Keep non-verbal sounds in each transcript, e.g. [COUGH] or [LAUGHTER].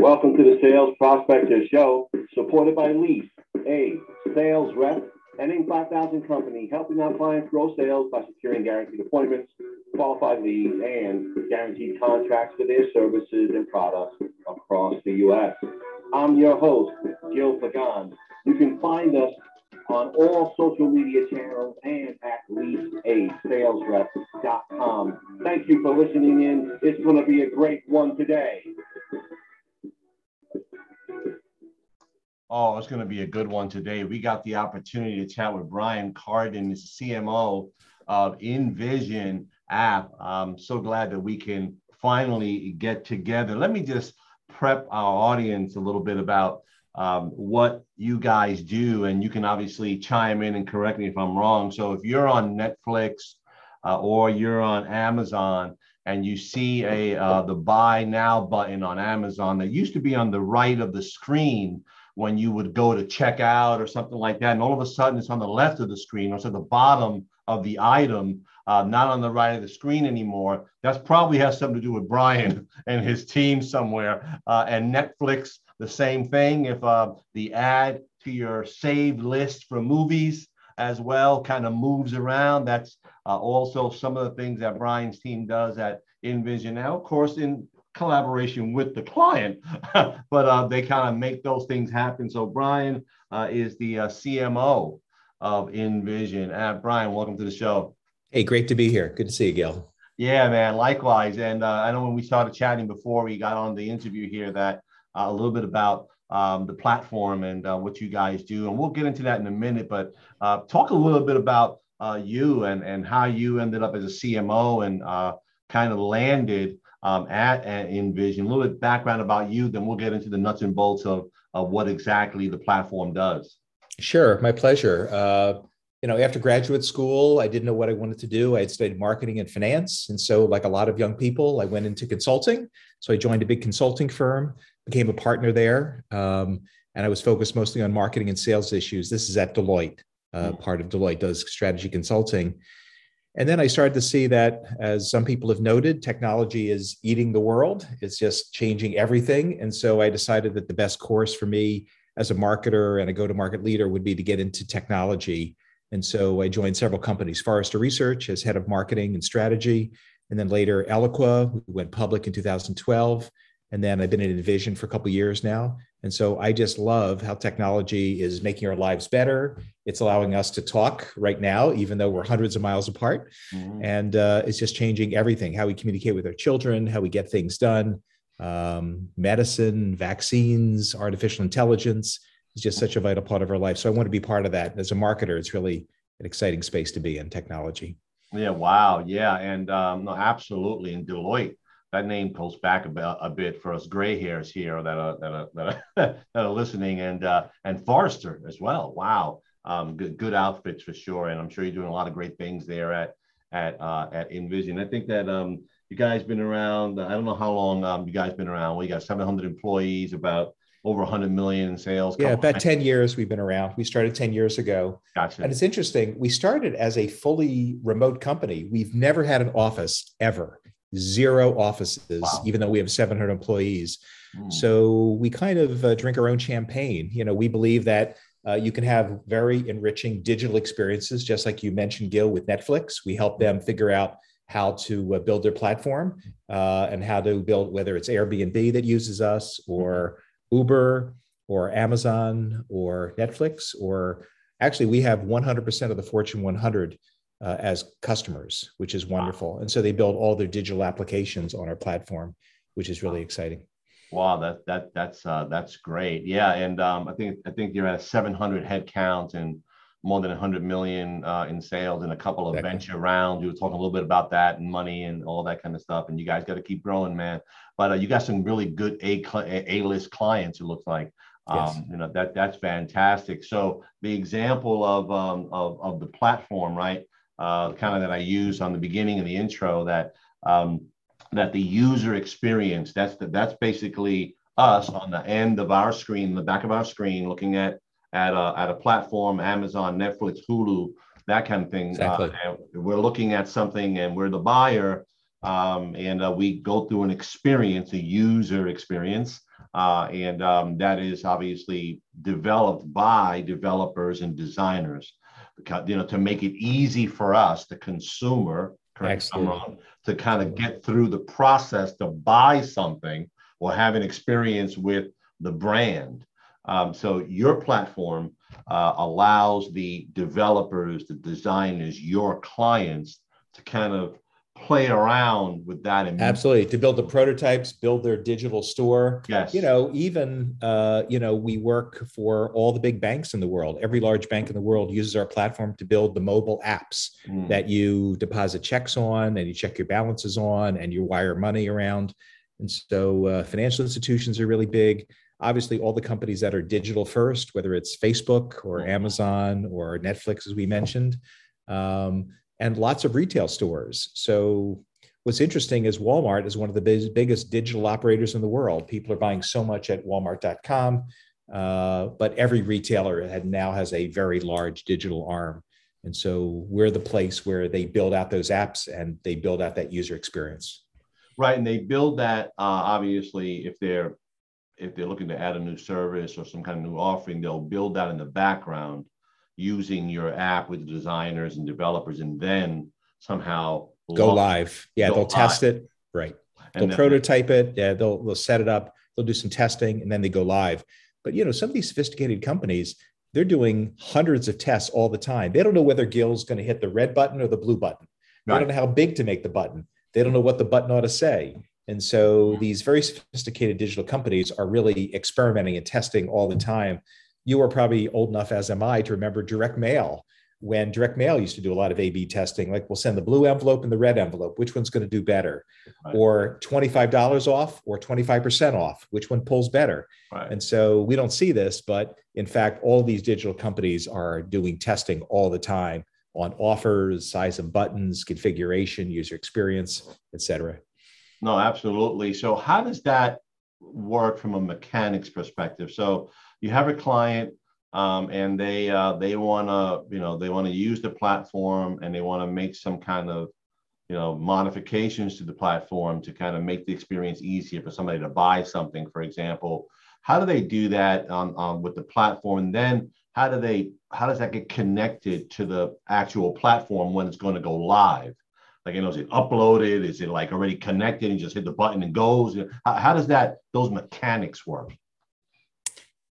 Welcome to the Sales Prospector Show, supported by Lease, a sales rep and Inc. 5000 company, helping our clients grow sales by securing guaranteed appointments, qualified leads, and guaranteed contracts for their services and products across the U.S. I'm your host, Gil Pagan. You can find us on all social media channels and at leaseasalesrep.com. Thank you for listening in. It's going to be a great one today. Oh, it's going to be a good one today. We got the opportunity to chat with Brian Kardon, the CMO of InVision app. I'm so glad that we can finally get together. Let me just prep our audience a little bit about um, what you guys do, and you can obviously chime in and correct me if I'm wrong. So if you're on Netflix uh, or you're on Amazon and you see a uh, the buy now button on Amazon that used to be on the right of the screen when you would go to check out or something like that. And all of a sudden it's on the left of the screen or at the bottom of the item, uh, not on the right of the screen anymore. That's probably has something to do with Brian [LAUGHS] and his team somewhere. Uh, and Netflix, the same thing. If uh, the add to your saved list for movies as well kind of moves around, that's uh, also some of the things that Brian's team does at InVision. Now, of course, in collaboration with the client, [LAUGHS] but uh, they kind of make those things happen. So Brian uh, is the uh, CMO of InVision. Uh, Brian, welcome to the show. Hey, great to be here. Good to see you, Gil. Yeah, man. Likewise. And uh, I know when we started chatting before we got on the interview here that uh, a little bit about um, the platform and what you guys do, and we'll get into that in a minute. But talk a little bit about you and and how you ended up as a CMO and kind of landed um, at, at InVision. A little bit background about you, then we'll get into the nuts and bolts of, of what exactly the platform does. Sure, my pleasure. Uh, you know, after graduate school, I didn't know what I wanted to do. I had studied marketing and finance. And so, like a lot of young people, I went into consulting. So I joined a big consulting firm, became a partner there. Um, and I was focused mostly on marketing and sales issues. This is at Deloitte. Uh, mm. part of Deloitte does strategy consulting. And then I started to see that, as some people have noted, technology is eating the world. It's just changing everything. And so I decided that the best course for me as a marketer and a go to market leader would be to get into technology. And so I joined several companies, Forrester Research as head of marketing and strategy, and then later Eloqua, who went public in 2012. And then I've been at InVision for a couple years now. And so I just love how technology is making our lives better. It's allowing us to talk right now, even though we're hundreds of miles apart. Mm-hmm. And uh, it's just changing everything how we communicate with our children, how we get things done. Um, medicine, vaccines, artificial intelligence is just such a vital part of our life. So I want to be part of that. As a marketer, it's really an exciting space to be in technology. Yeah, wow. Yeah. And um, no, absolutely. In Deloitte, that name goes back a, a bit for us gray hairs here that are that are, that are, [LAUGHS] that are listening, and uh, and Forrester as well. Wow, um, good good outfits for sure, and I'm sure you're doing a lot of great things there at at uh, at InVision. I think that um, you guys been around. I don't know how long um, you guys been around. We got 700 employees, about over 100 million in sales. Yeah, about 10 years we've been around. We started 10 years ago. Gotcha. And it's interesting. We started as a fully remote company. We've never had an office ever zero offices, wow. even though we have 700 employees. Mm. So we kind of uh, drink our own champagne. You know, we believe that uh, you can have very enriching digital experiences, just like you mentioned, Gil, with Netflix. We help them figure out how to uh, build their platform uh, and how to build, whether it's Airbnb that uses us or Uber or Amazon or Netflix, or actually, we have 100% of the Fortune 100 uh, as customers, which is wonderful. Wow. And so they build all their digital applications on our platform, which is really exciting. Wow, that that that's uh, that's great. Yeah, and um, I think I think you're at a 700 head count and more than 100 million uh, in sales and a couple of exactly. venture rounds. You were talking a little bit about that and money and all that kind of stuff. And you guys got to keep growing, man. But uh, you got some really good A A list clients. It looks like. Yes. Um, you know that that's fantastic. So the example of um, of of the platform, right? Uh, kind of that I use on the beginning of the intro that um, that the user experience that's the, that's basically us on the end of our screen, the back of our screen, looking at at a, at a platform, Amazon, Netflix, Hulu, that kind of thing. Exactly. Uh, we're looking at something, and we're the buyer, um, and uh, we go through an experience, a user experience, Uh, and um, that is obviously developed by developers and designers, you know, to make it easy for us, the consumer, correct wrong, to kind of get through the process to buy something or have an experience with the brand. Um, so your platform uh, allows the developers, the designers, your clients to kind of play around with that. And absolutely, to build the prototypes, build their digital store. Yes. You know, even uh, you know, we work for all the big banks in the world. Every large bank in the world uses our platform to build the mobile apps mm. that you deposit checks on, and you check your balances on, and you wire money around. And so, uh, financial institutions are really big obviously all the companies that are digital first, whether it's Facebook or mm-hmm. Amazon or Netflix, as we mentioned, um, and lots of retail stores. So what's interesting is Walmart is one of the big, biggest digital operators in the world. People are buying so much at Walmart.com, uh, but every retailer had, now has a very large digital arm. And so we're the place where they build out those apps and they build out that user experience. Right, and they build that uh, obviously if they're if they're looking to add a new service or some kind of new offering, they'll build that in the background using your app with the designers and developers, and then somehow go live. Yeah, they'll live. test it. Right. They'll prototype it. Yeah, they'll they'll set it up. They'll do some testing, and then they go live. But you know, some of these sophisticated companies, they're doing hundreds of tests all the time. They don't know whether Gil's going to hit the red button or the blue button. They right. don't know how big to make the button. They don't know what the button ought to say. And so mm-hmm. these very sophisticated digital companies are really experimenting and testing all the time. You are probably old enough, as am I, to remember direct mail when direct mail used to do a lot of A B testing, like we'll send the blue envelope and the red envelope, which one's going to do better? Right. Or $25 off or 25% off, which one pulls better? Right. And so we don't see this, but in fact, all these digital companies are doing testing all the time on offers, size of buttons, configuration, user experience, et cetera. No, absolutely. So how does that work from a mechanics perspective? So you have a client um, and they uh, they want to you know they want to use the platform and they want to make some kind of you know modifications to the platform to kind of make the experience easier for somebody to buy something for example. How do they do that on, on with the platform? And then how do they how does that get connected to the actual platform when it's going to go live like, you know, is it uploaded? Is it like already connected and just hit the button and goes? How, how does that, those mechanics work?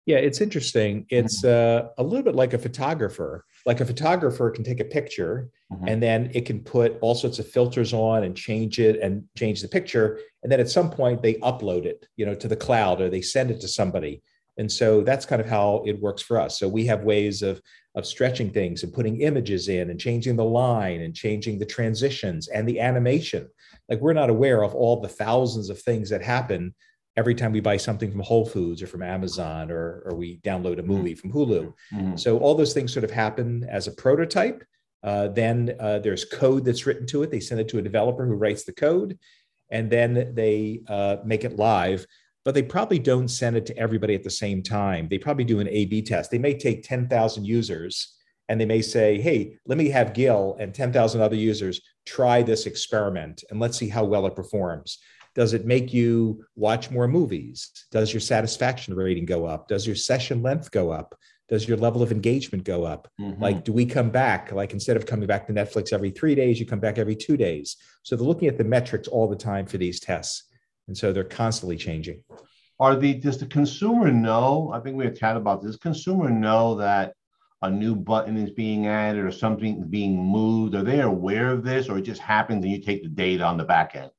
Yeah, it's interesting. It's mm-hmm. uh, a little bit like a photographer. Like a photographer can take a picture mm-hmm. and then it can put all sorts of filters on and change it and change the picture. And then at some point they upload it, you know, to the cloud or they send it to somebody. And so that's kind of how it works for us. So we have ways of of stretching things and putting images in and changing the line and changing the transitions and the animation. Like we're not aware of all the thousands of things that happen every time we buy something from Whole Foods or from Amazon or, or we download a movie from Hulu. Mm-hmm. So all those things sort of happen as a prototype. Uh, then uh, there's code that's written to it. They send it to a developer who writes the code, and then they uh, make it live but they probably don't send it to everybody at the same time. They probably do an A B test. They may take 10,000 users and they may say, hey, let me have Gil and 10,000 other users try this experiment and let's see how well it performs. Does it make you watch more movies? Does your satisfaction rating go up? Does your session length go up? Does your level of engagement go up? Mm-hmm. Like, do we come back? Like, instead of coming back to Netflix every three days, you come back every two days. So they're looking at the metrics all the time for these tests and so they're constantly changing. Are the does the consumer know? I think we have chatted about this. Consumer know that a new button is being added or something being moved. Are they aware of this, or it just happens and you take the data on the back end?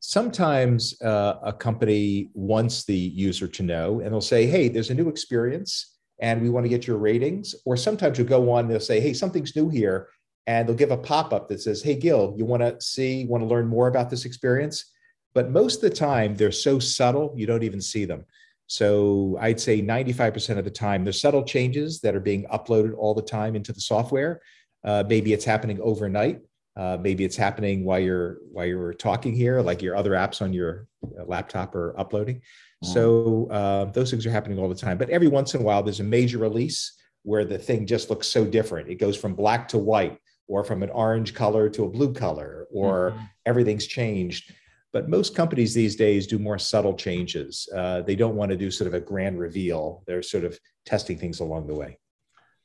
Sometimes uh, a company wants the user to know, and they'll say, "Hey, there's a new experience, and we want to get your ratings." Or sometimes you'll go on, they'll say, "Hey, something's new here," and they'll give a pop up that says, "Hey, Gil, you want to see, want to learn more about this experience?" But most of the time, they're so subtle, you don't even see them. So I'd say 95% of the time, there's subtle changes that are being uploaded all the time into the software. Uh, maybe it's happening overnight. Uh, maybe it's happening while you're while you're talking here, like your other apps on your uh, laptop are uploading. Mm-hmm. So uh, those things are happening all the time. But every once in a while, there's a major release where the thing just looks so different. It goes from black to white, or from an orange color to a blue color, or mm-hmm. everything's changed But most companies these days do more subtle changes. Uh, they don't want to do sort of a grand reveal. They're sort of testing things along the way.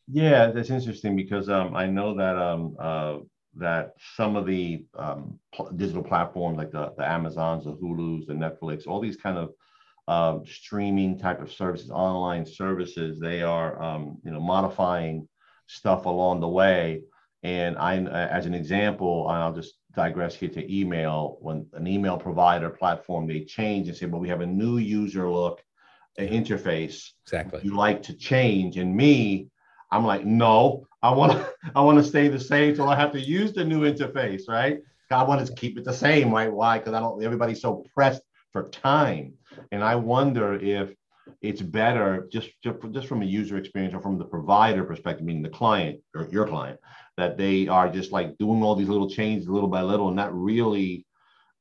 Yeah, that's interesting because um, I know that um, uh, that some of the um, pl- digital platforms like the, the Amazons, the Hulus, the Netflix, all these kind of uh, streaming type of services, online services, they are um, you know modifying stuff along the way. And I, as an example, I'll just digress here to email. When an email provider platform they change and say, well, we have a new user look uh, mm-hmm. interface. Exactly. You like to change, and me, I'm like, no, I want to, [LAUGHS] I want to stay the same, so I have to use the new interface, right? I want to keep it the same, right? Why? Because I don't. Everybody's so pressed for time, and I wonder if it's better just just just from a user experience or from the provider perspective, meaning the client or your client, that they are just like doing all these little changes little by little, and not really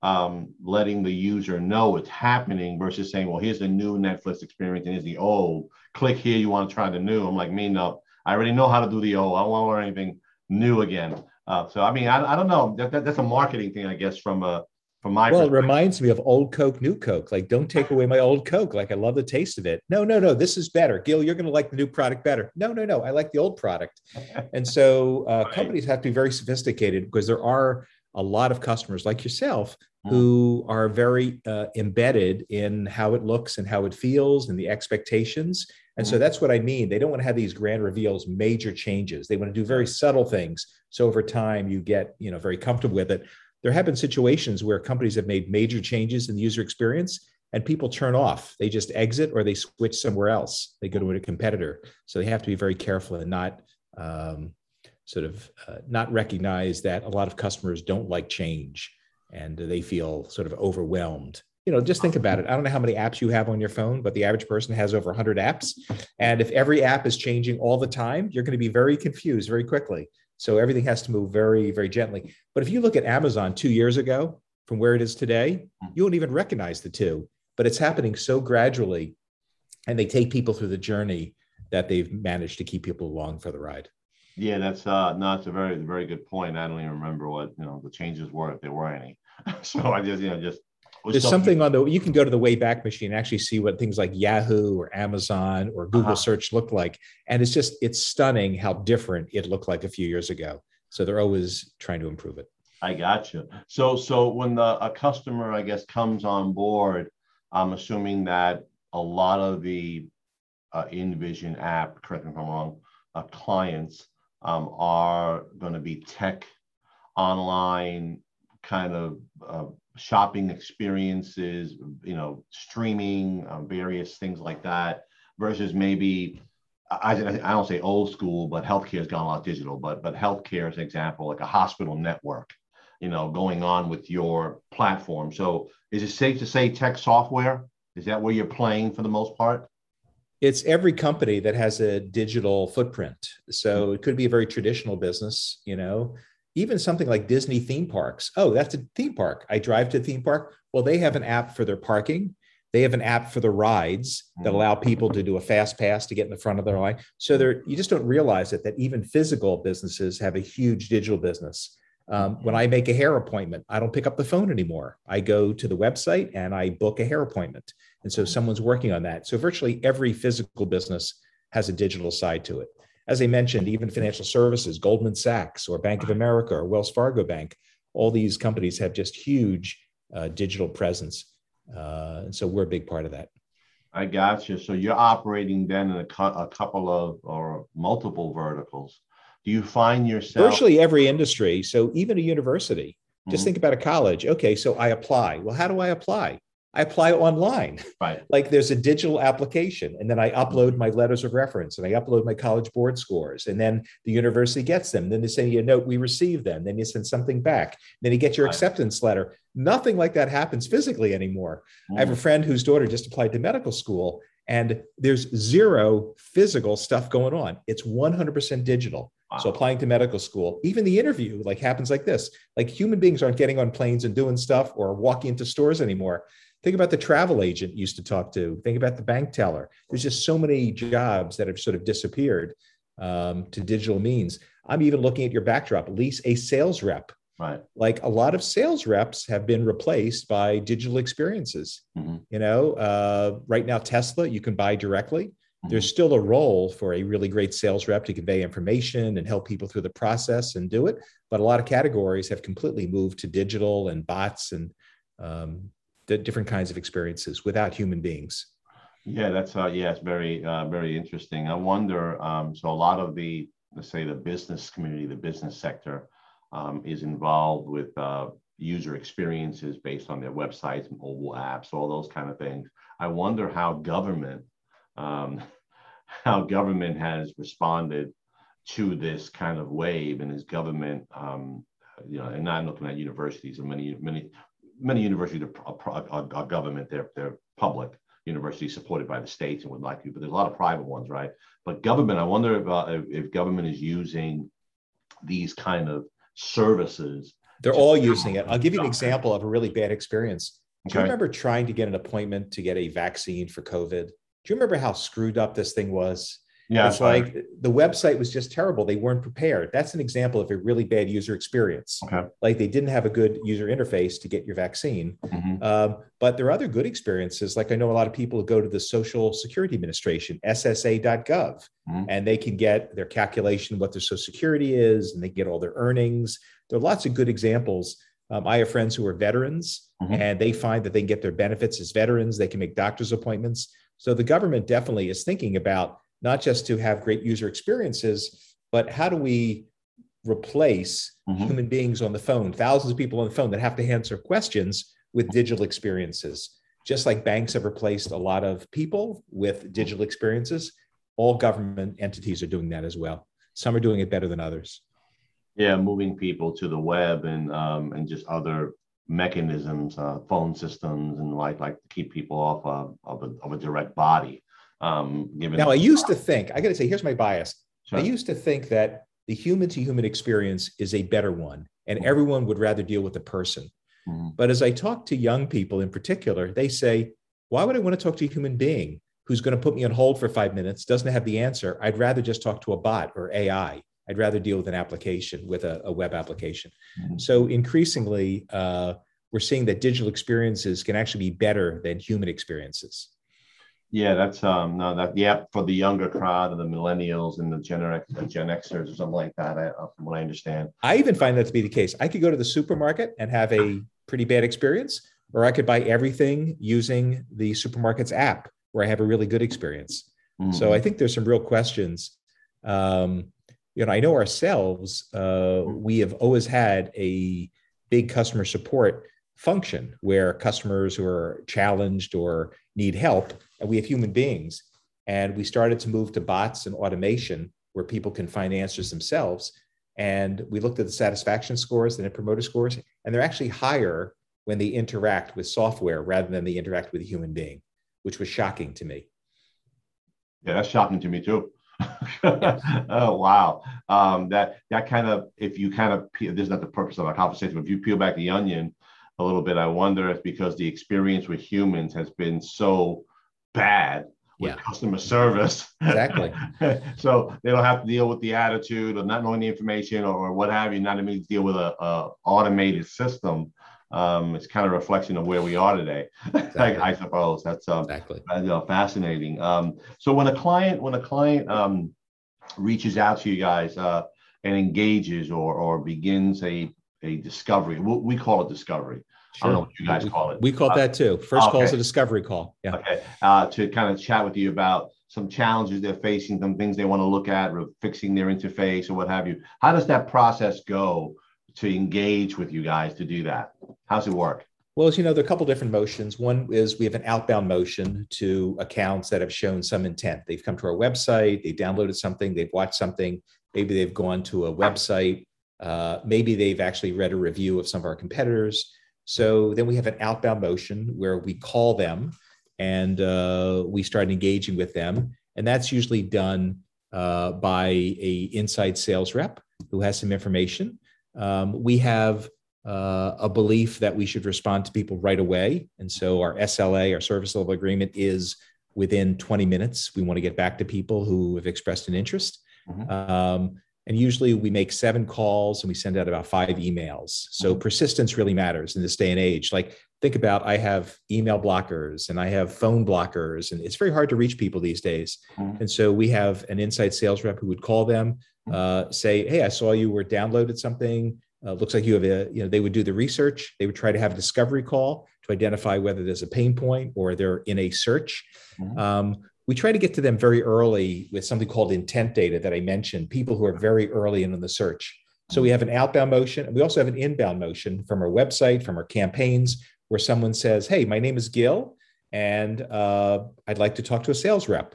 um, letting the user know it's happening versus saying, well, here's the new Netflix experience and here's the old. Click here, you want to try the new. I'm like, me, no, I already know how to do the old. I don't want to learn anything new again. Uh, so, I mean, I, I don't know. That, that, that's a marketing thing, I guess, from a from my well, it reminds me of old Coke, new Coke. Like, don't take away my old Coke. Like, I love the taste of it. No, no, no. This is better. Gil, you're going to like the new product better. No, no, no. I like the old product. And so uh, [LAUGHS] right. companies have to be very sophisticated because there are a lot of customers like yourself mm. who are very uh, embedded in how it looks and how it feels and the expectations. And so mm. that's what I mean. They don't want to have these grand reveals, major changes. They want to do very subtle things. So over time, you get you know very comfortable with it. There have been situations where companies have made major changes in the user experience and people turn off. They just exit or they switch somewhere else. They go to a competitor. So they have to be very careful and not um, sort of uh, not recognize that a lot of customers don't like change and they feel sort of overwhelmed you know just think about it i don't know how many apps you have on your phone but the average person has over 100 apps and if every app is changing all the time you're going to be very confused very quickly so everything has to move very very gently but if you look at amazon two years ago from where it is today you won't even recognize the two but it's happening so gradually and they take people through the journey that they've managed to keep people along for the ride yeah, that's uh no, it's a very very good point. I don't even remember what you know the changes were if there were any. [LAUGHS] so I just you know just there's something on the you can go to the Wayback Machine and actually see what things like Yahoo or Amazon or Google uh-huh. search look like. And it's just it's stunning how different it looked like a few years ago. So they're always trying to improve it. I got you. So so when the a customer, I guess, comes on board, I'm assuming that a lot of the uh, InVision app, correct me if I'm wrong, uh, clients um, are going to be tech online kind of uh, shopping experiences, you know, streaming, uh, various things like that, versus maybe I, I don't say old school, but healthcare has gone a lot digital. But but healthcare, as an example, like a hospital network, you know, going on with your platform. So is it safe to say tech software? Is that where you're playing for the most part? it's every company that has a digital footprint. So it could be a very traditional business, you know, even something like Disney theme parks. Oh, that's a theme park. I drive to a theme park. Well, they have an app for their parking. They have an app for the rides that mm-hmm. allow people to do a fast pass to get in the front of their line. So there, you just don't realize it that even physical businesses have a huge digital business. Um, when I make a hair appointment, I don't pick up the phone anymore. I go to the website and I book a hair appointment. And so someone's working on that. So virtually every physical business has a digital side to it. As I mentioned, even financial services, Goldman Sachs or Bank of America or Wells Fargo Bank, all these companies have just huge uh, digital presence. Uh, and so we're a big part of that. I got you. So you're operating then in a, cu- a couple of or multiple verticals do you find yourself virtually every industry so even a university just mm-hmm. think about a college okay so i apply well how do i apply i apply online [LAUGHS] right like there's a digital application and then i upload my letters of reference and i upload my college board scores and then the university gets them then they send you a note we received them then you send something back then you get your right. acceptance letter nothing like that happens physically anymore mm-hmm. i have a mm. friend whose daughter just applied to medical school and there's zero physical stuff going on it's 100% digital Wow. So applying to medical school, even the interview like happens like this. Like human beings aren't getting on planes and doing stuff or walking into stores anymore. Think about the travel agent you used to talk to. Think about the bank teller. There's just so many jobs that have sort of disappeared um, to digital means. I'm even looking at your backdrop. Lease a sales rep. Right. Like a lot of sales reps have been replaced by digital experiences. Mm-hmm. You know, uh, right now, Tesla, you can buy directly. Mm-hmm. There's still a role for a really great sales rep to convey information and help people through the process and do it. But a lot of categories have completely moved to digital and bots and um, the different kinds of experiences without human beings. Yeah, that's uh, yeah, it's very uh, very interesting. I wonder. Um, so a lot of the let's say the business community, the business sector, um, is involved with uh, user experiences based on their websites, mobile apps, all those kind of things. I wonder how government um, [LAUGHS] how government has responded to this kind of wave, and is government um, you know, and not looking at universities, and many many many universities are, are, are government, they're they're public universities supported by the states and would like to, but there's a lot of private ones, right? But government, I wonder if, uh, if, government is using these kind of services. They're all using it. I'll give you an example of a really bad experience. Do you remember trying to get an appointment to get a vaccine for COVID? Do you remember how screwed up this thing was? Yeah, it's like the website was just terrible. They weren't prepared. That's an example of a really bad user experience. Okay. Like they didn't have a good user interface to get your vaccine. Mhm. Um, but there are other good experiences. Like I know a lot of people who go to the Social Security Administration, SSA.gov, Mhm. and they can get their calculation what their Social Security is, and they get all their earnings. There are lots of good examples. Um, I have friends who are veterans, Mhm. and they find that they can get their benefits as veterans. They can make doctor's appointments. So the government definitely is thinking about not just to have great user experiences, but how do we replace Mhm. human beings on the phone, thousands of people on the phone that have to answer questions with digital experiences. Just like banks have replaced a lot of people with digital experiences, all government entities are doing that as well. Some are doing it better than others. yeah, moving people to the web and um, and just other mechanisms, uh, phone systems, and like like to keep people off uh, of, a, of a direct body. Um, given Now, I used to think, I got to say, here's my bias. Sure. I used to think that the human to human experience is a better one, and everyone would rather deal with the person. Mhm. But as I talk to young people in particular, they say, Why would I want to talk to a human being who's going to put me on hold for five minutes, doesn't have the answer? I'd rather just talk to a bot or AI. I'd rather deal with an application, with a, a web application. Mhm. So increasingly, uh, we're seeing that digital experiences can actually be better than human experiences. Yeah, that's um no that yeah for the younger crowd and the millennials and the Gen X, the Gen Xers or something like that. I, from what I understand. I even find that to be the case. I could go to the supermarket and have a pretty bad experience, or I could buy everything using the supermarket's app where I have a really good experience. So I think there's some real questions. Um, you know, I know ourselves, uh, we have always had a big customer support function where customers who are challenged or need help, and we have human beings. And we started to move to bots and automation where people can find answers themselves. And we looked at the satisfaction scores, the net promoter scores, and they're actually higher when they interact with software rather than they interact with a human being, which was shocking to me. Yeah, that's shocking to me too. [LAUGHS] oh wow, um, that that kind of if you kind of this is not the purpose of our conversation, but if you peel back the onion a little bit, I wonder if because the experience with humans has been so bad with Yeah. customer service, Exactly. [LAUGHS] so they don't have to deal with the attitude or not knowing the information or, what have you, not even deal with a, a automated system. Um, it's kind of a reflection of where we are today. [LAUGHS] Exactly. I, I suppose that's um, Exactly. I know, fascinating. Um, so when a client when a client um, reaches out to you guys uh, and engages or or begins a a discovery, we, we call it discovery. I don't know what you guys We- call it. We call it that too. First call is a discovery call. Yeah. Okay, uh, to kind of chat with you about some challenges they're facing, some things they want to look at, or fixing their interface or what have you. How does that process go to engage with you guys to do that? How's it work? Well, as you know, there are a couple different motions. One is we have an outbound motion to accounts that have shown some intent. They've come to our website, they downloaded something, they've watched something, maybe they've gone to a website, uh, maybe they've actually read a review of some of our competitors. So then we have an outbound motion where we call them and uh, we start engaging with them, and that's usually done uh, by a inside sales rep who has some information. Um, we have uh, a belief that we should respond to people right away. And so our SLA, our service level agreement, is within 20 minutes. We want to get back to people who have expressed an interest. Mhm. Um, And usually we make seven calls and we send out about five emails. So mm-hmm. persistence really matters in this day and age. Like think about I have email blockers and I have phone blockers, and it's very hard to reach people these days. Mm-hmm. And so we have an inside sales rep who would call them, mm-hmm. uh, say, "Hey, I saw you were downloaded something. Uh, looks like you have a." You know, they would do the research. They would try to have a discovery call to identify whether there's a pain point or they're in a search. Um, we try to get to them very early with something called intent data that I mentioned, people who are very early in the search. So we have an outbound motion and we also have an inbound motion from our website, from our campaigns, where someone says, Hey, my name is Gil, and uh, I'd like to talk to a sales rep.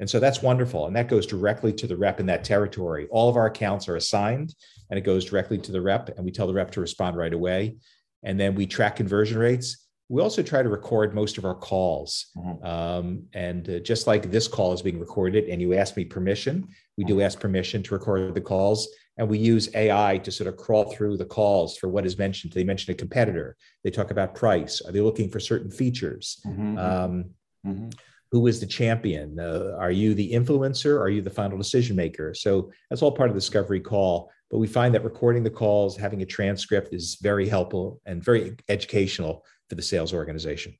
And so that's wonderful. And that goes directly to the rep in that territory. All of our accounts are assigned and it goes directly to the rep, and we tell the rep to respond right away. And then we track conversion rates we also try to record most of our calls. Mm-hmm. Um, and uh, just like this call is being recorded, and you ask me permission, we do mm-hmm. ask permission to record the calls. And we use AI to sort of crawl through the calls for what is mentioned. They mention a competitor. They talk about price. Are they looking for certain features? Mm-hmm. Um, mm-hmm. Who is the champion? Uh, are you the influencer? Are you the final decision maker? So that's all part of the discovery call. But we find that recording the calls, having a transcript is very helpful and very educational for the sales organization.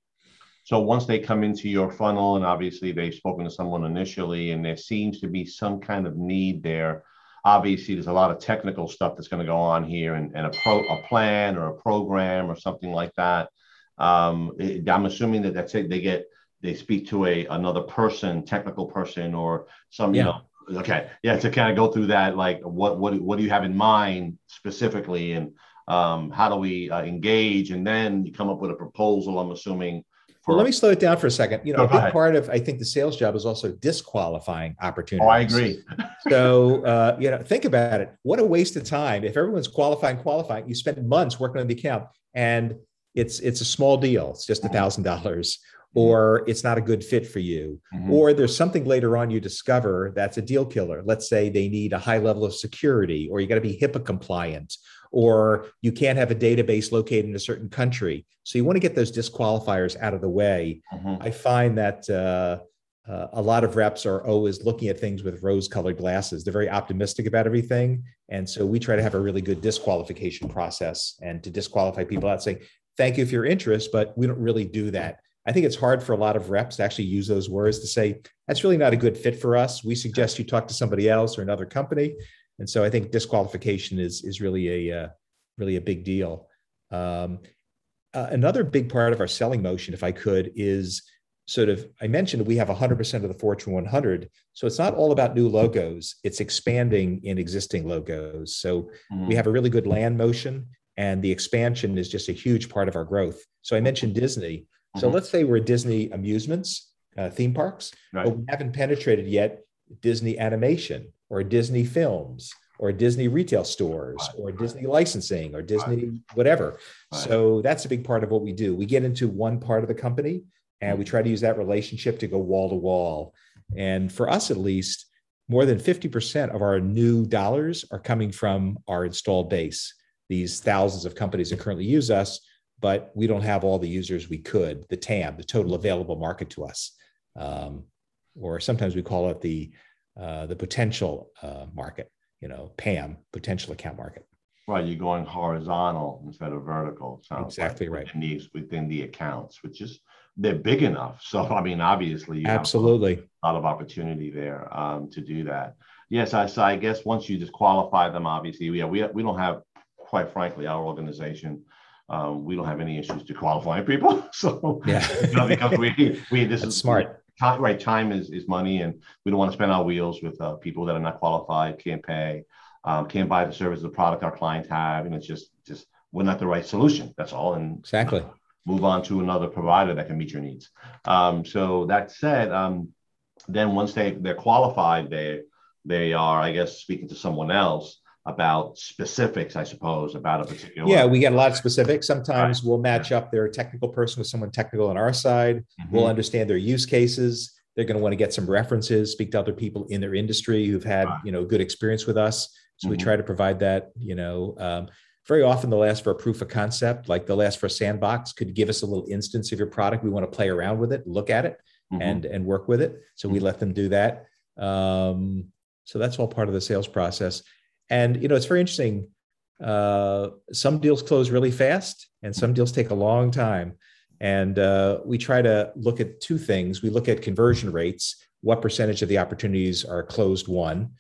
So once they come into your funnel, and obviously they've spoken to someone initially, and there seems to be some kind of need there. Obviously, there's a lot of technical stuff that's going to go on here, and, and a pro a plan or a program or something like that. Um, I'm assuming that that's it. They get they speak to a another person, technical person, or some yeah. you know okay yeah to kind of go through that like what what what do you have in mind specifically and um, how do we uh, engage and then you come up with a proposal i'm assuming for, well, let me slow it down for a second. You know, a big ahead. part of I think the sales job is also disqualifying opportunities. Oh, I agree. so uh, you know, think about it. What a waste of time. If everyone's qualifying, qualifying, you spend months working on the account, and it's it's a small deal. It's just a thousand dollars, or it's not a good fit for you, mm-hmm. or there's something later on you discover that's a deal killer. Let's say they need a high level of security, or you got to be HIPAA compliant, or you can't have a database located in a certain country. So you want to get those disqualifiers out of the way. Mm-hmm. I find that uh, uh, a lot of reps are always looking at things with rose colored glasses. They're very optimistic about everything. And so we try to have a really good disqualification process and to disqualify people out saying, thank you for your interest, but we don't really do that. I think it's hard for a lot of reps to actually use those words to say, that's really not a good fit for us. We suggest you talk to somebody else or another company. And so I think disqualification is is really a uh, really a big deal. Um, uh, another big part of our selling motion, if I could, is sort of I mentioned we have 100% of the Fortune 100, so it's not all about new logos; it's expanding in existing logos. So mm-hmm. we have a really good land motion, and the expansion is just a huge part of our growth. So I mentioned Disney. Mm-hmm. So let's say we're Disney amusements, uh, theme parks, right. but we haven't penetrated yet Disney animation or Disney films or Disney retail stores or Disney licensing or Disney whatever. So that's a big part of what we do. We get into one part of the company and we try to use that relationship to go wall to wall. And for us, at least, more than 50% of our new dollars are coming from our installed base. These thousands of companies that currently use us, but we don't have all the users we could, the TAM, the total available market to us. Um, or sometimes we call it the uh, the potential uh, market, you know, PAM, potential account market. Right, you're going horizontal instead of vertical. exactly like right. Within these within the accounts, which is they're big enough. [LAUGHS] So I mean, obviously, absolutely a lot of opportunity there um, to do that. Yes, I, so I guess once you disqualify them, obviously, yeah, we we don't have, quite frankly, our organization. Um, we don't have any issues to qualifying people. [LAUGHS] So yeah, you know, because we we this That's is smart time, right? Time is, is money, and we don't want to spend our wheels with uh, people that are not qualified, can't pay, um, can't buy the service, the product our clients have, and it's just just we're not the right solution. That's all. And exactly. move on to another provider that can meet your needs. Um, so that said, um, then once they they're qualified, they they are, I guess, speaking to someone else about specifics, I suppose, about a particular. Yeah, we get a lot of specifics. Sometimes right. we'll match up their technical person with someone technical on our side. Mm-hmm. We'll understand their use cases. They're going to want to get some references, speak to other people in their industry who've had right. you know good experience with us. So mm-hmm. we try to provide that. You know, um, very often they'll ask for a proof of concept, like they'll ask for a sandbox. Could give us a little instance of your product. We want to play around with it, look at it, mm-hmm. and and work with it. So we mm-hmm. let them do that. Um, so that's all part of the sales process and you know, it's very interesting. Uh, some deals close really fast, and some deals take a long time. And uh, we try to look at two things. We look at conversion rates, what percentage of the opportunities are closed won,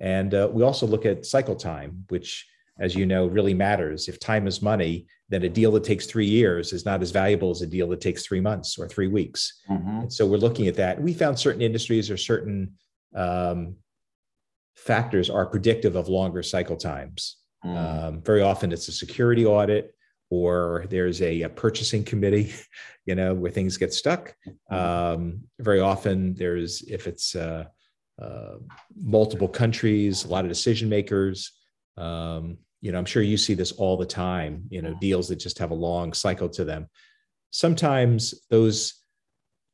and uh, we also look at cycle time, which, as you know, really matters. If time is money, then a deal that takes three years is not as valuable as a deal that takes three months or three weeks. Mm-hmm. So we're looking at that. We found certain industries or certain um, factors are predictive of longer cycle times. Mm. Um, very often it's a security audit or there's a, a, purchasing committee, [LAUGHS] you know, where things get stuck. Mm-hmm. Um, very often there's, if it's uh, uh, multiple countries, a lot of decision makers. Um, you know, I'm sure you see this all the time, you know, deals that just have a long cycle to them. Sometimes those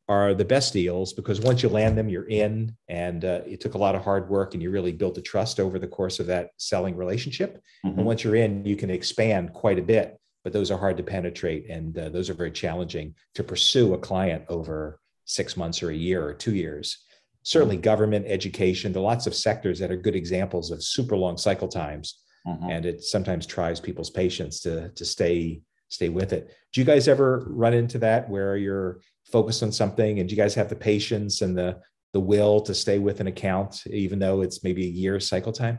are the best deals because once you land them, you're in, and uh, it took a lot of hard work, and you really built a trust over the course of that selling relationship. Mm-hmm. And once you're in, you can expand quite a bit, but those are hard to penetrate, and uh, those are very challenging to pursue a client over six months or a year or two years. Certainly, mm-hmm. government, education, there are lots of sectors that are good examples of super long cycle times, mm-hmm. and it sometimes tries people's patience to to stay stay with it. Do you guys ever run into that where you're focused on something and do you guys have the patience and the the will to stay with an account even though it's maybe a year cycle time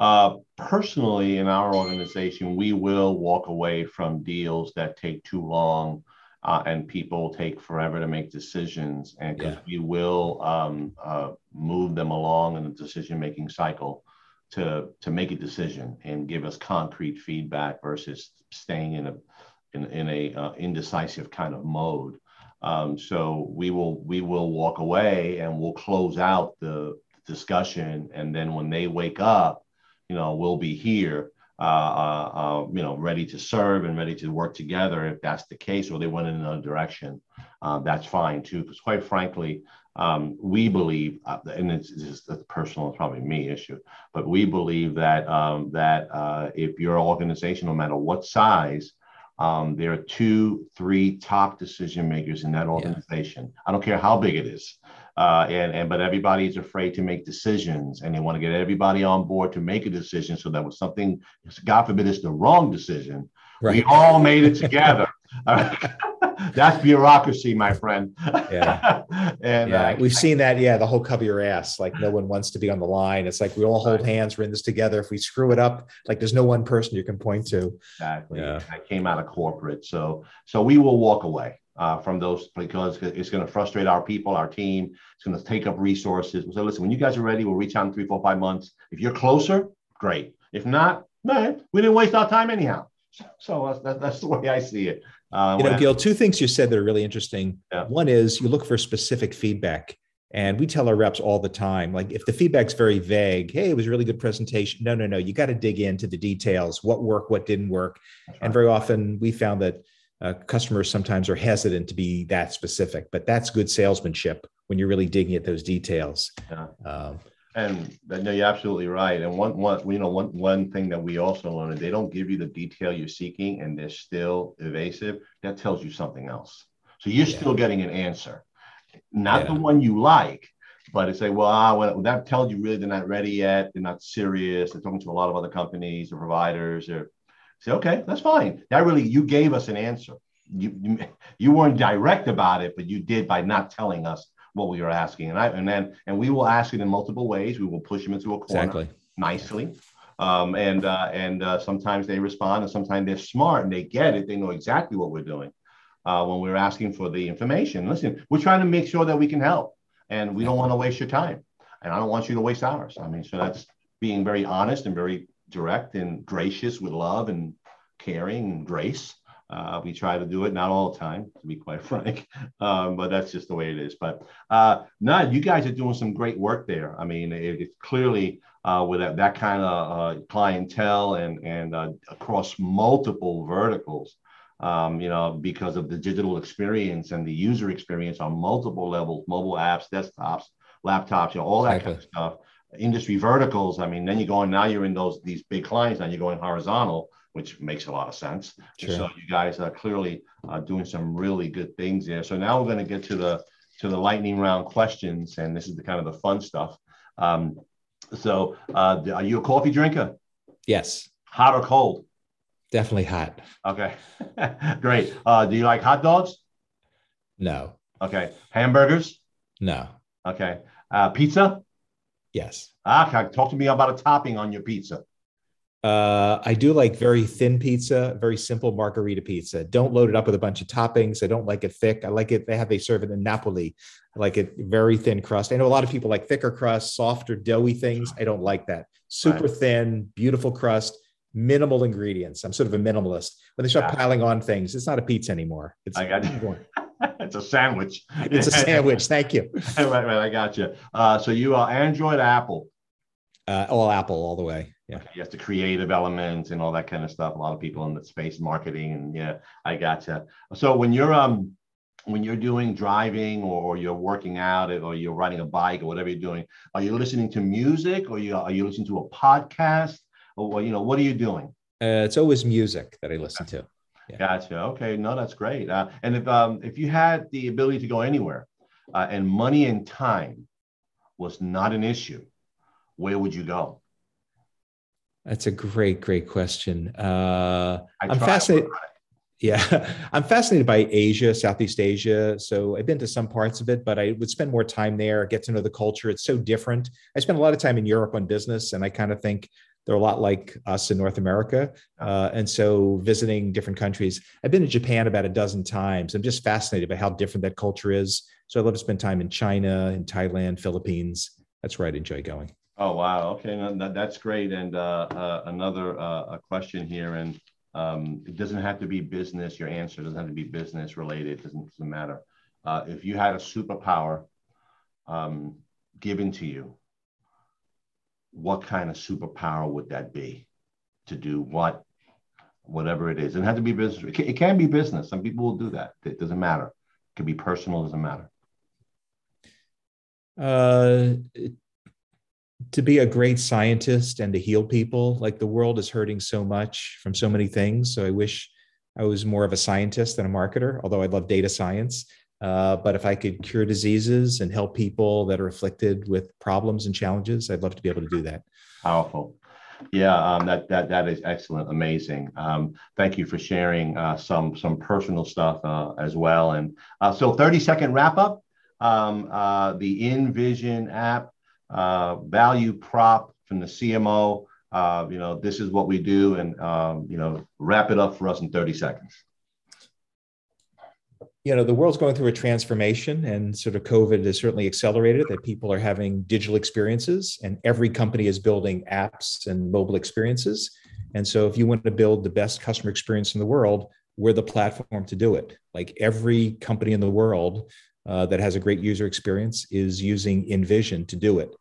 uh, personally in our organization we will walk away from deals that take too long uh, and people take forever to make decisions and because yeah. we will um, uh, move them along in the decision making cycle to to make a decision and give us concrete feedback versus staying in a in, in a uh, indecisive kind of mode um, so we will we will walk away and we'll close out the discussion, and then when they wake up, you know, we'll be here, uh, uh, uh, you know, ready to serve and ready to work together if that's the case, or they went in another direction. Uh, that's fine too, because quite frankly, um, we believe, uh, and it's just a personal, probably me issue, but we believe that um, that uh, if your organization, no matter what size, um, there are two, three top decision makers in that organization. Yeah. I don't care how big it is. Uh, and, and but everybody's afraid to make decisions and they want to get everybody on board to make a decision so that was something god forbid it's the wrong decision right. we all made it together [LAUGHS] [LAUGHS] That's bureaucracy, my friend. Yeah. [LAUGHS] and yeah, uh, we've seen that. Yeah, the whole cover your ass. Like no one wants to be on the line. It's like we all hold hands. We're in this together. If we screw it up, like there's no one person you can point to. Exactly. Yeah. I came out of corporate, so so we will walk away. Uh, from those because it's going to frustrate our people, our team. It's going to take up resources. So listen, when you guys are ready, we'll reach out in three, four, five months. If you're closer, great. If not, man, we didn't waste our time anyhow. So, so that's, that's the way I see it. Uh, you know, Gil, two things you said that are really interesting. Yeah. One is you look for specific feedback. And we tell our reps all the time, like if the feedback's very vague, hey, it was a really good presentation. No, no, no. You got to dig into the details, what worked, what didn't work. Right. And very often we found that uh, customers sometimes are hesitant to be that specific, but that's good salesmanship when you're really digging at those details. Yeah. Um, and no, you're absolutely right. And one, one, you know, one, one thing that we also learned, they don't give you the detail you're seeking, and they're still evasive. That tells you something else. So you're yeah. still getting an answer, not yeah. the one you like, but it's like, well, ah, well, that tells you really they're not ready yet. They're not serious. They're talking to a lot of other companies or providers. Or say, okay, that's fine. That really, you gave us an answer. You, you, you weren't direct about it, but you did by not telling us what we were asking. And I and then and we will ask it in multiple ways. We will push them into a corner exactly. nicely. Um, and uh, and uh, sometimes they respond, and sometimes they're smart and they get it. They know exactly what we're doing uh, when we're asking for the information. Listen, we're trying to make sure that we can help, and we don't want to waste your time, and I don't want you to waste ours. I mean, so that's being very honest and very direct and gracious with love and caring and grace. Uh, we try to do it, not all the time, to be quite [LAUGHS] frank, um, but that's just the way it is. But uh, no, you guys are doing some great work there. I mean, it, it's clearly uh, with that, that kind of uh, clientele and and uh, across multiple verticals. Um, you know, because of the digital experience and the user experience on multiple levels, mobile apps, desktops, laptops, you know, all that exactly. kind of stuff. Industry verticals. I mean, then you're going now. You're in those these big clients, and you're going horizontal which makes a lot of sense. Sure. So you guys are clearly uh, doing some really good things there. So now we're going to get to the to the lightning round questions, and this is the kind of the fun stuff. Um, So, uh, are you a coffee drinker? Yes. Hot or cold? Definitely hot. Okay, [LAUGHS] great. Uh, do you like hot dogs? No. Okay. Hamburgers? No. Okay. Uh, pizza? Yes. Okay. Talk to me about a topping on your pizza. Uh, I do like very thin pizza, very simple margarita pizza. Don't load it up with a bunch of toppings. I don't like it thick. I like it. They have they serve it in Napoli. I like it very thin crust. I know a lot of people like thicker crust, softer, doughy things. I don't like that. Super right. thin, beautiful crust, minimal ingredients. I'm sort of a minimalist. When they start yeah. piling on things, it's not a pizza anymore. It's I got [LAUGHS] [LAUGHS] it's a sandwich. It's a sandwich. [LAUGHS] Thank you. [LAUGHS] right, right. I got you. Uh, so you are Android, Apple. Uh, all Apple all the way. Yeah. You have the creative elements and all that kind of stuff. A lot of people in the space marketing and yeah, I gotcha. So when you're um when you're doing driving or you're working out or you're riding a bike or whatever you're doing, are you listening to music or you are you listening to a podcast or you know what are you doing? Uh, it's always music that I listen to. Yeah. Gotcha. Okay, no, that's great. Uh, and if um if you had the ability to go anywhere, uh, and money and time was not an issue, where would you go? That's a great, great question. Uh, I'm fascinated. Yeah, [LAUGHS] I'm fascinated by Asia, Southeast Asia. So I've been to some parts of it, but I would spend more time there, get to know the culture. It's so different. I spent a lot of time in Europe on business, and I kind of think they're a lot like us in North America. Uh, and so visiting different countries, I've been to Japan about a dozen times. I'm just fascinated by how different that culture is. So I love to spend time in China, in Thailand, Philippines. That's where I'd enjoy going. Oh wow! Okay, that, that's great. And uh, uh, another uh, a question here, and um, it doesn't have to be business. Your answer doesn't have to be business related. It doesn't, doesn't matter. Uh, if you had a superpower um, given to you, what kind of superpower would that be? To do what? Whatever it is, it doesn't to be business. It can, it can be business. Some people will do that. It doesn't matter. It can be personal. Doesn't matter. Uh, to be a great scientist and to heal people like the world is hurting so much from so many things so i wish i was more of a scientist than a marketer although i love data science uh, but if i could cure diseases and help people that are afflicted with problems and challenges i'd love to be able to do that powerful yeah um, that that that is excellent amazing um, thank you for sharing uh, some some personal stuff uh, as well and uh, so 30 second wrap up um, uh, the InVision app value prop from the CMO. You know, this is what we do, and um, you know, wrap it up for us in 30 seconds. You know, the world's going through a transformation, and sort of COVID has certainly accelerated that people are having digital experiences, and every company is building apps and mobile experiences. And so, if you want to build the best customer experience in the world, we're the platform to do it. Like every company in the world uh, that has a great user experience is using InVision to do it.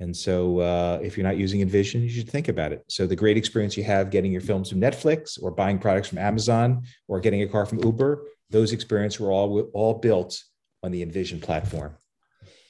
And so, uh, if you're not using InVision you should think about it. So, the great experience you have getting your films from Netflix, or buying products from Amazon, or getting a car from Uber, those experiences were all all built on the InVision platform.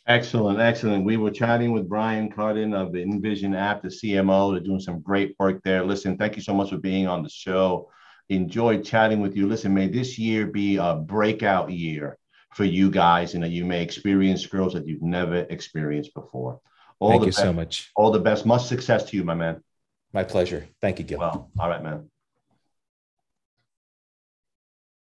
Excellent, excellent. We were chatting with Brian Kardon of the InVision app, the CMO. They're doing some great work there. Listen, thank you so much for being on the show. Enjoyed chatting with you. Listen, may this year be a breakout year for you guys and that you may experience growth that you've never experienced before. All Thank you best, so much. All the best. Much success to you, my man. My pleasure. Thank you, Gil. Well, all right, man.